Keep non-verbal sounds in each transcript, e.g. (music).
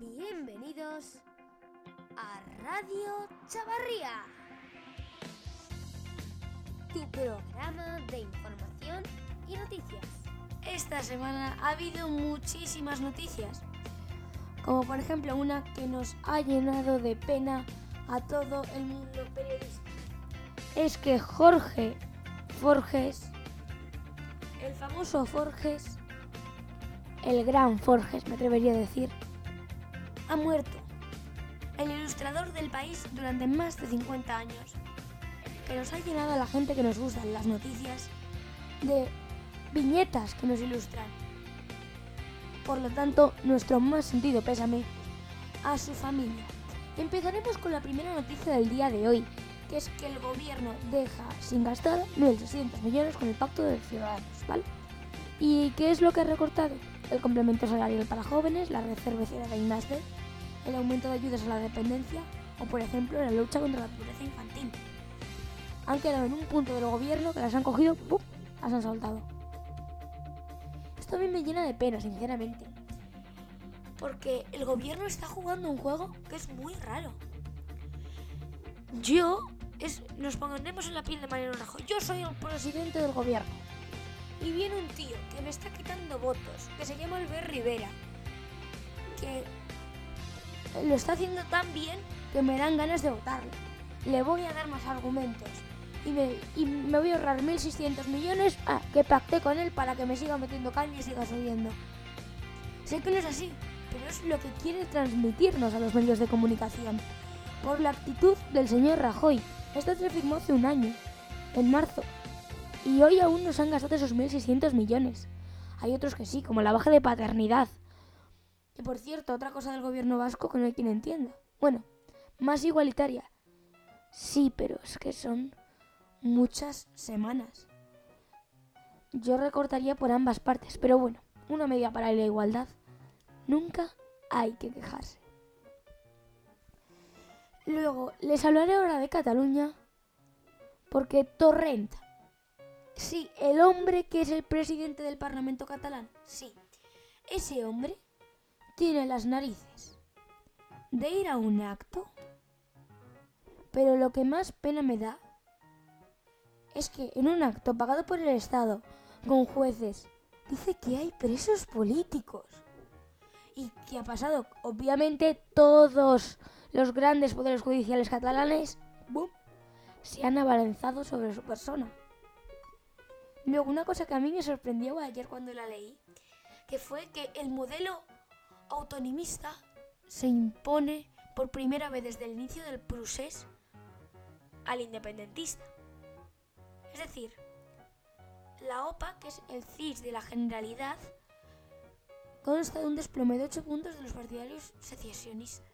Bienvenidos a Radio Chavarría, tu programa de información y noticias. Esta semana ha habido muchísimas noticias, como por ejemplo una que nos ha llenado de pena a todo el mundo periodista. Es que Jorge Forges, el famoso Forges, el gran Forges me atrevería a decir, muerto. El ilustrador del país durante más de 50 años, que nos ha llenado a la gente que nos gustan las noticias de viñetas que nos ilustran. Por lo tanto, nuestro más sentido pésame a su familia. Empezaremos con la primera noticia del día de hoy, que es que el gobierno deja sin gastar 1.600 millones con el Pacto de Ciudadanos, ¿vale? ¿Y qué es lo que ha recortado? El complemento salarial para jóvenes, la red cervecera de INASDE, el aumento de ayudas a la dependencia o, por ejemplo, la lucha contra la pobreza infantil. Han quedado en un punto del gobierno que las han cogido, ¡pum!, las han soltado. Esto a mí me llena de pena, sinceramente. Porque el gobierno está jugando un juego que es muy raro. Yo, es, nos pondremos en la piel de Mariano Rajoy. Yo soy el presidente del gobierno. Y viene un tío que me está quitando votos, que se llama Albert Rivera, que lo está haciendo tan bien que me dan ganas de votarle. Le voy a dar más argumentos. Y me, voy a ahorrar 1.600 millones ah, que pacté con él para que me siga metiendo caña y siga subiendo. Sé que no es así, pero es lo que quiere transmitirnos a los medios de comunicación. Por la actitud del señor Rajoy. Esto se firmó hace un año, en marzo. Y hoy aún nos han gastado esos 1.600 millones. Hay otros que sí, como la baja de paternidad. Y por cierto, otra cosa del gobierno vasco que no hay quien entienda. Bueno, más igualitaria. Sí, pero es que son muchas semanas. Yo recortaría por ambas partes, pero bueno, una medida para la igualdad. Nunca hay que quejarse. Luego, les hablaré ahora de Cataluña, porque Torrent, sí, el hombre que es el presidente del Parlamento catalán, sí, ese hombre tiene las narices de ir a un acto, pero lo que más pena me da es que en un acto pagado por el Estado, con jueces, dice que hay presos políticos. ¿Y qué ha pasado? Obviamente todos los grandes poderes judiciales catalanes se han abalanzado sobre su persona. Luego, una cosa que a mí me sorprendió ayer cuando la leí, que fue que el modelo autonomista se impone por primera vez desde el inicio del procés al independentista. Es decir, la OPA, que es el CIS de la Generalidad, consta de un desplome de 8 puntos de los partidarios secesionistas.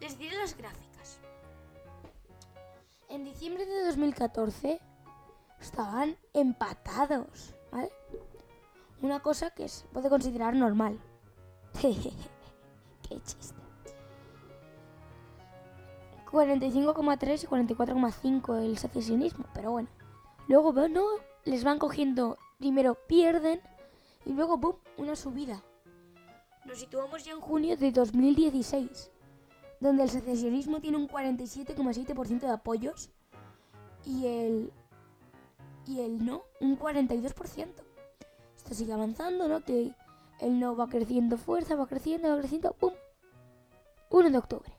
Les diré las gráficas. En diciembre de 2014 estaban empatados, ¿vale? Una cosa que se puede considerar normal. (laughs) Qué chiste. 45,3 y 44,5 el secesionismo, pero bueno. Luego, bueno, les van cogiendo, primero pierden y luego, ¡pum!, una subida. Nos situamos ya en junio de 2016, donde el secesionismo tiene un 47,7% de apoyos y el, y el no, un 42%. Esto sigue avanzando, ¿no? Que el no va creciendo fuerza, va creciendo, va creciendo, ¡pum! 1 de octubre.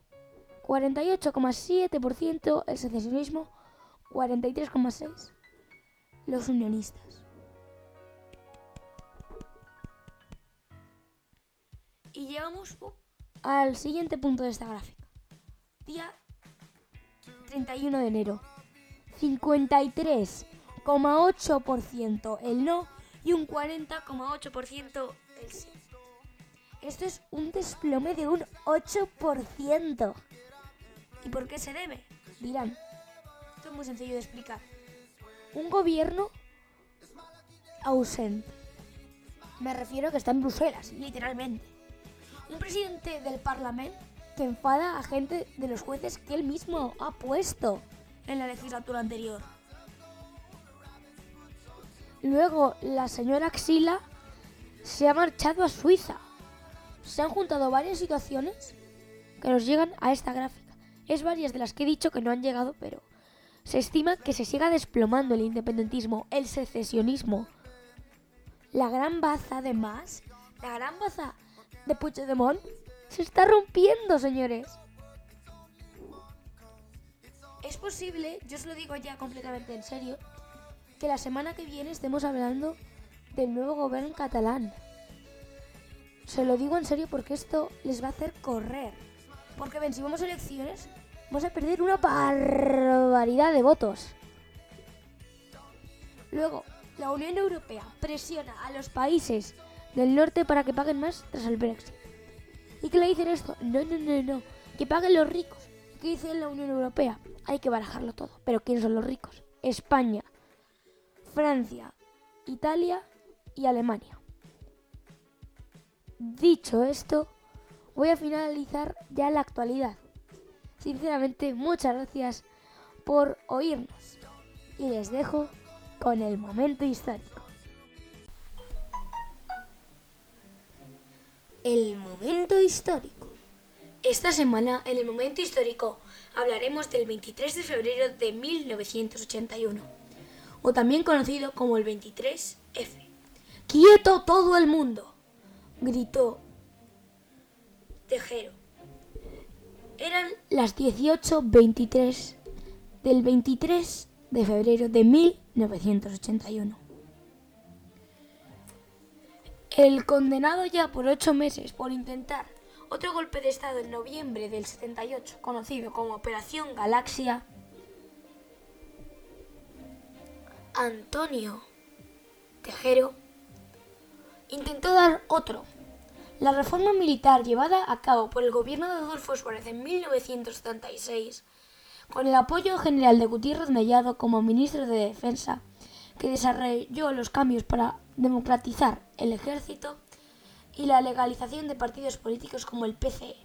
48,7% el secesionismo, 43,6% los unionistas. Y llegamos al siguiente punto de esta gráfica. Día 31 de enero. 53,8% el no y un 40,8% el sí. Esto es un desplome de un 8%. ¿Y por qué se debe? Dirán. Esto es muy sencillo de explicar. Un gobierno ausente. Me refiero a que está en Bruselas, literalmente. Un presidente del Parlamento que enfada a gente de los jueces que él mismo ha puesto en la legislatura anterior. Luego, la señora Axila se ha marchado a Suiza. se han juntado varias situaciones que nos llegan a esta gráfica. Es varias de las que he dicho que no han llegado, pero se estima que se siga desplomando el independentismo, el secesionismo, la gran baza además, la gran baza de Puigdemont se está rompiendo, señores. Es posible, yo os lo digo ya completamente en serio, que la semana que viene estemos hablando del nuevo gobierno catalán. Se lo digo en serio porque esto les va a hacer correr. Porque ven, si vamos a elecciones, vamos a perder una barbaridad de votos. Luego, la Unión Europea presiona a los países del norte para que paguen más tras el Brexit. ¿Y qué le dicen esto? No, no, no, no. Que paguen los ricos. ¿Qué dice la Unión Europea? Hay que barajarlo todo. ¿Pero quiénes son los ricos? España, Francia, Italia y Alemania. Dicho esto, voy a finalizar ya la actualidad. Sinceramente, muchas gracias por oírnos. Y les dejo con el momento histórico. El momento histórico. Esta semana, en el momento histórico, hablaremos del 23 de febrero de 1981, o también conocido como el 23F. ¡Quieto todo el mundo! gritó Tejero. Eran las 18.23 del 23 de febrero de 1981. El condenado ya por ocho meses por intentar otro golpe de Estado en noviembre del 78, conocido como Operación Galaxia, Antonio Tejero, intentó dar otro. La reforma militar llevada a cabo por el gobierno de Adolfo Suárez en 1976, con el apoyo general de Gutiérrez Mellado como ministro de Defensa, que desarrolló los cambios para democratizar el ejército y la legalización de partidos políticos como el PCE,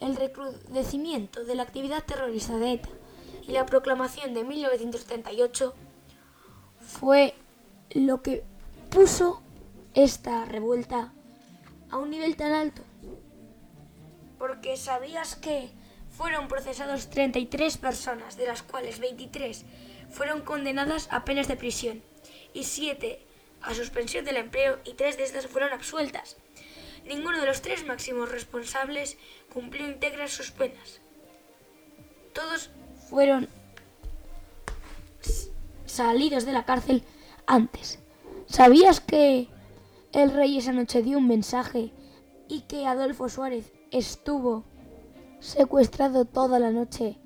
el recrudecimiento de la actividad terrorista de ETA y la proclamación de 1978 fue lo que puso esta revuelta a un nivel tan alto. Porque sabías que fueron procesados 33 personas, de las cuales 23 fueron condenadas a penas de prisión y 7 a suspensión del empleo y 3 de estas fueron absueltas. Ninguno de los tres máximos responsables cumplió íntegras sus penas. Todos fueron salidos de la cárcel antes. ¿Sabías que el rey esa noche dio un mensaje y que Adolfo Suárez estuvo secuestrado toda la noche?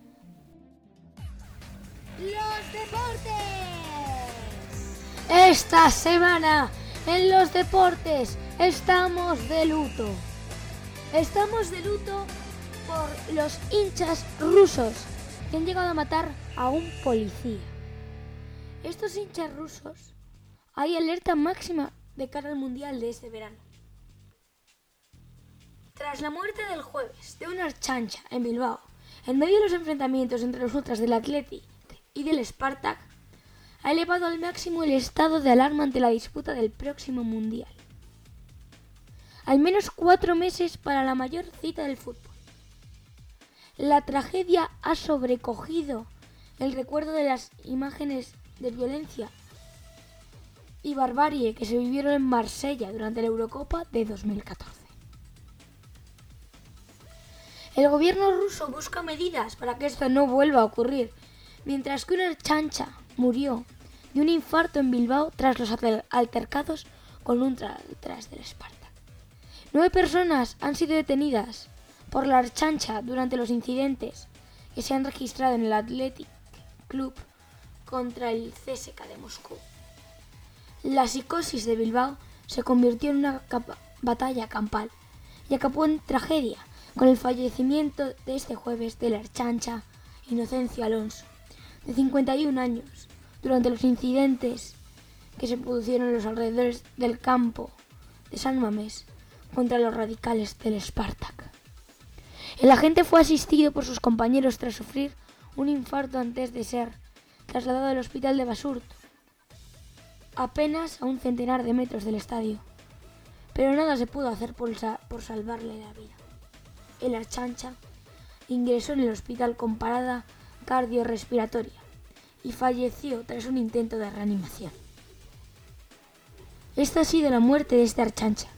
Los deportes. Esta semana en los deportes estamos de luto. Estamos de luto por los hinchas rusos que han llegado a matar a un policía. Estos hinchas rusos hay alerta máxima de cara al mundial de este verano. Tras la muerte del jueves de una chancha en Bilbao, en medio de los enfrentamientos entre los ultras del Athletic y del Spartak, ha elevado al máximo el estado de alarma ante la disputa del próximo Mundial. Al menos cuatro meses para la mayor cita del fútbol. La tragedia ha sobrecogido el recuerdo de las imágenes de violencia y barbarie que se vivieron en Marsella durante la Eurocopa de 2014. El gobierno ruso busca medidas para que esto no vuelva a ocurrir, mientras que una chancha murió de un infarto en Bilbao tras los altercados con un tras del Spartak. Nueve personas han sido detenidas por la chancha durante los incidentes que se han registrado en el Athletic Club contra el CSK de Moscú. La psicosis de Bilbao se convirtió en una batalla campal y acabó en tragedia con el fallecimiento de este jueves de la archancha Inocencio Alonso, de 51 años, durante los incidentes que se produjeron en los alrededores del campo de San Mamés contra los radicales del Spartak. El agente fue asistido por sus compañeros tras sufrir un infarto antes de ser trasladado al hospital de Basurto, apenas a un centenar de metros del estadio. pero nada se pudo hacer por, por salvarle la vida. El Archancha ingresó en el hospital con parada cardiorrespiratoria y falleció tras un intento de reanimación. Esta ha sido la muerte de este Archancha.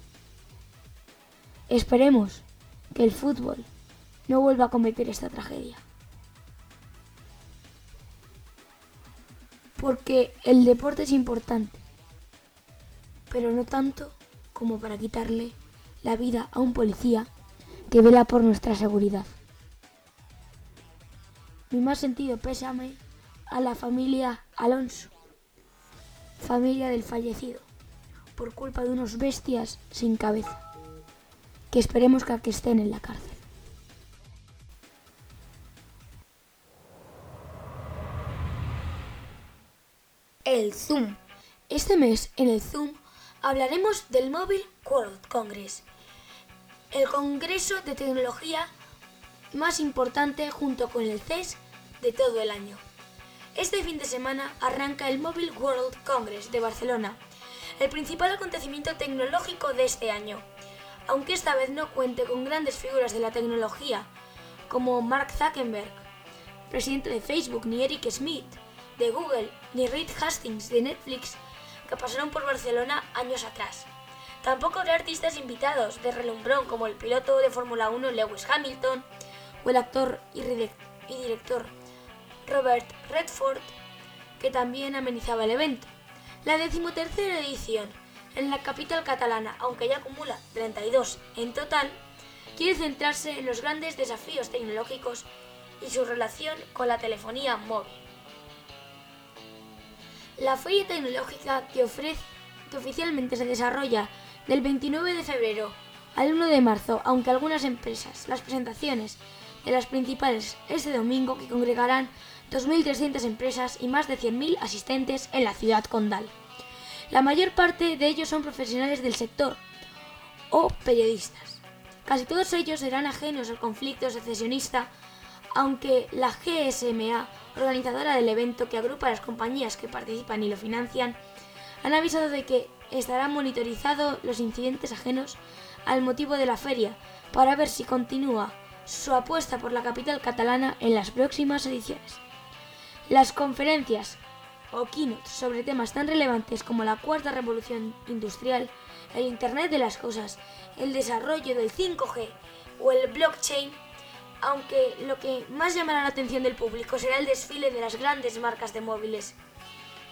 Esperemos que el fútbol no vuelva a cometer esta tragedia. Porque el deporte es importante, pero no tanto como para quitarle la vida a un policía que vela por nuestra seguridad. Mi más sentido pésame a la familia Alonso, familia del fallecido, por culpa de unos bestias sin cabeza, que esperemos que estén en la cárcel. Zoom. Este mes en el Zoom hablaremos del Mobile World Congress, el congreso de tecnología más importante junto con el CES de todo el año. Este fin de semana arranca el Mobile World Congress de Barcelona, el principal acontecimiento tecnológico de este año. Aunque esta vez no cuente con grandes figuras de la tecnología, como Mark Zuckerberg, presidente de Facebook, ni Eric Schmidt, de Google, ni Reed Hastings, de Netflix, que pasaron por Barcelona años atrás. Tampoco habrá artistas invitados de relumbrón como el piloto de Fórmula 1 Lewis Hamilton o el actor y, director Robert Redford, que también amenizaba el evento. La decimotercera edición en la capital catalana, aunque ya acumula 32 en total, quiere centrarse en los grandes desafíos tecnológicos y su relación con la telefonía móvil. La feria tecnológica que que oficialmente se desarrolla del 29 de febrero al 1 de marzo, aunque algunas empresas, las presentaciones de las principales este domingo que congregarán 2.300 empresas y más de 100.000 asistentes en la ciudad condal. La mayor parte de ellos son profesionales del sector o periodistas. Casi todos ellos serán ajenos al conflicto secesionista, aunque la GSMA organizadora del evento que agrupa a las compañías que participan y lo financian, han avisado de que estarán monitorizados los incidentes ajenos al motivo de la feria para ver si continúa su apuesta por la capital catalana en las próximas ediciones. Las conferencias o keynotes sobre temas tan relevantes como la cuarta revolución industrial, el Internet de las Cosas, el desarrollo del 5G o el blockchain aunque lo que más llamará la atención del público será el desfile de las grandes marcas de móviles.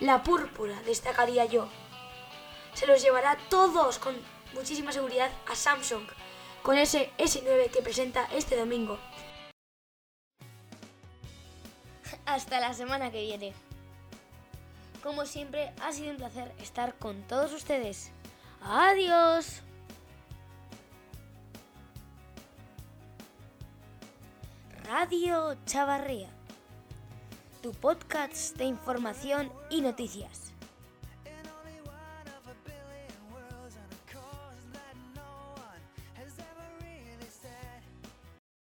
La púrpura, destacaría yo. Se los llevará todos con muchísima seguridad a Samsung, con ese S9 que presenta este domingo. (laughs) Hasta la semana que viene. Como siempre, ha sido un placer estar con todos ustedes. Adiós. Radio Chavarría, tu podcast de información y noticias.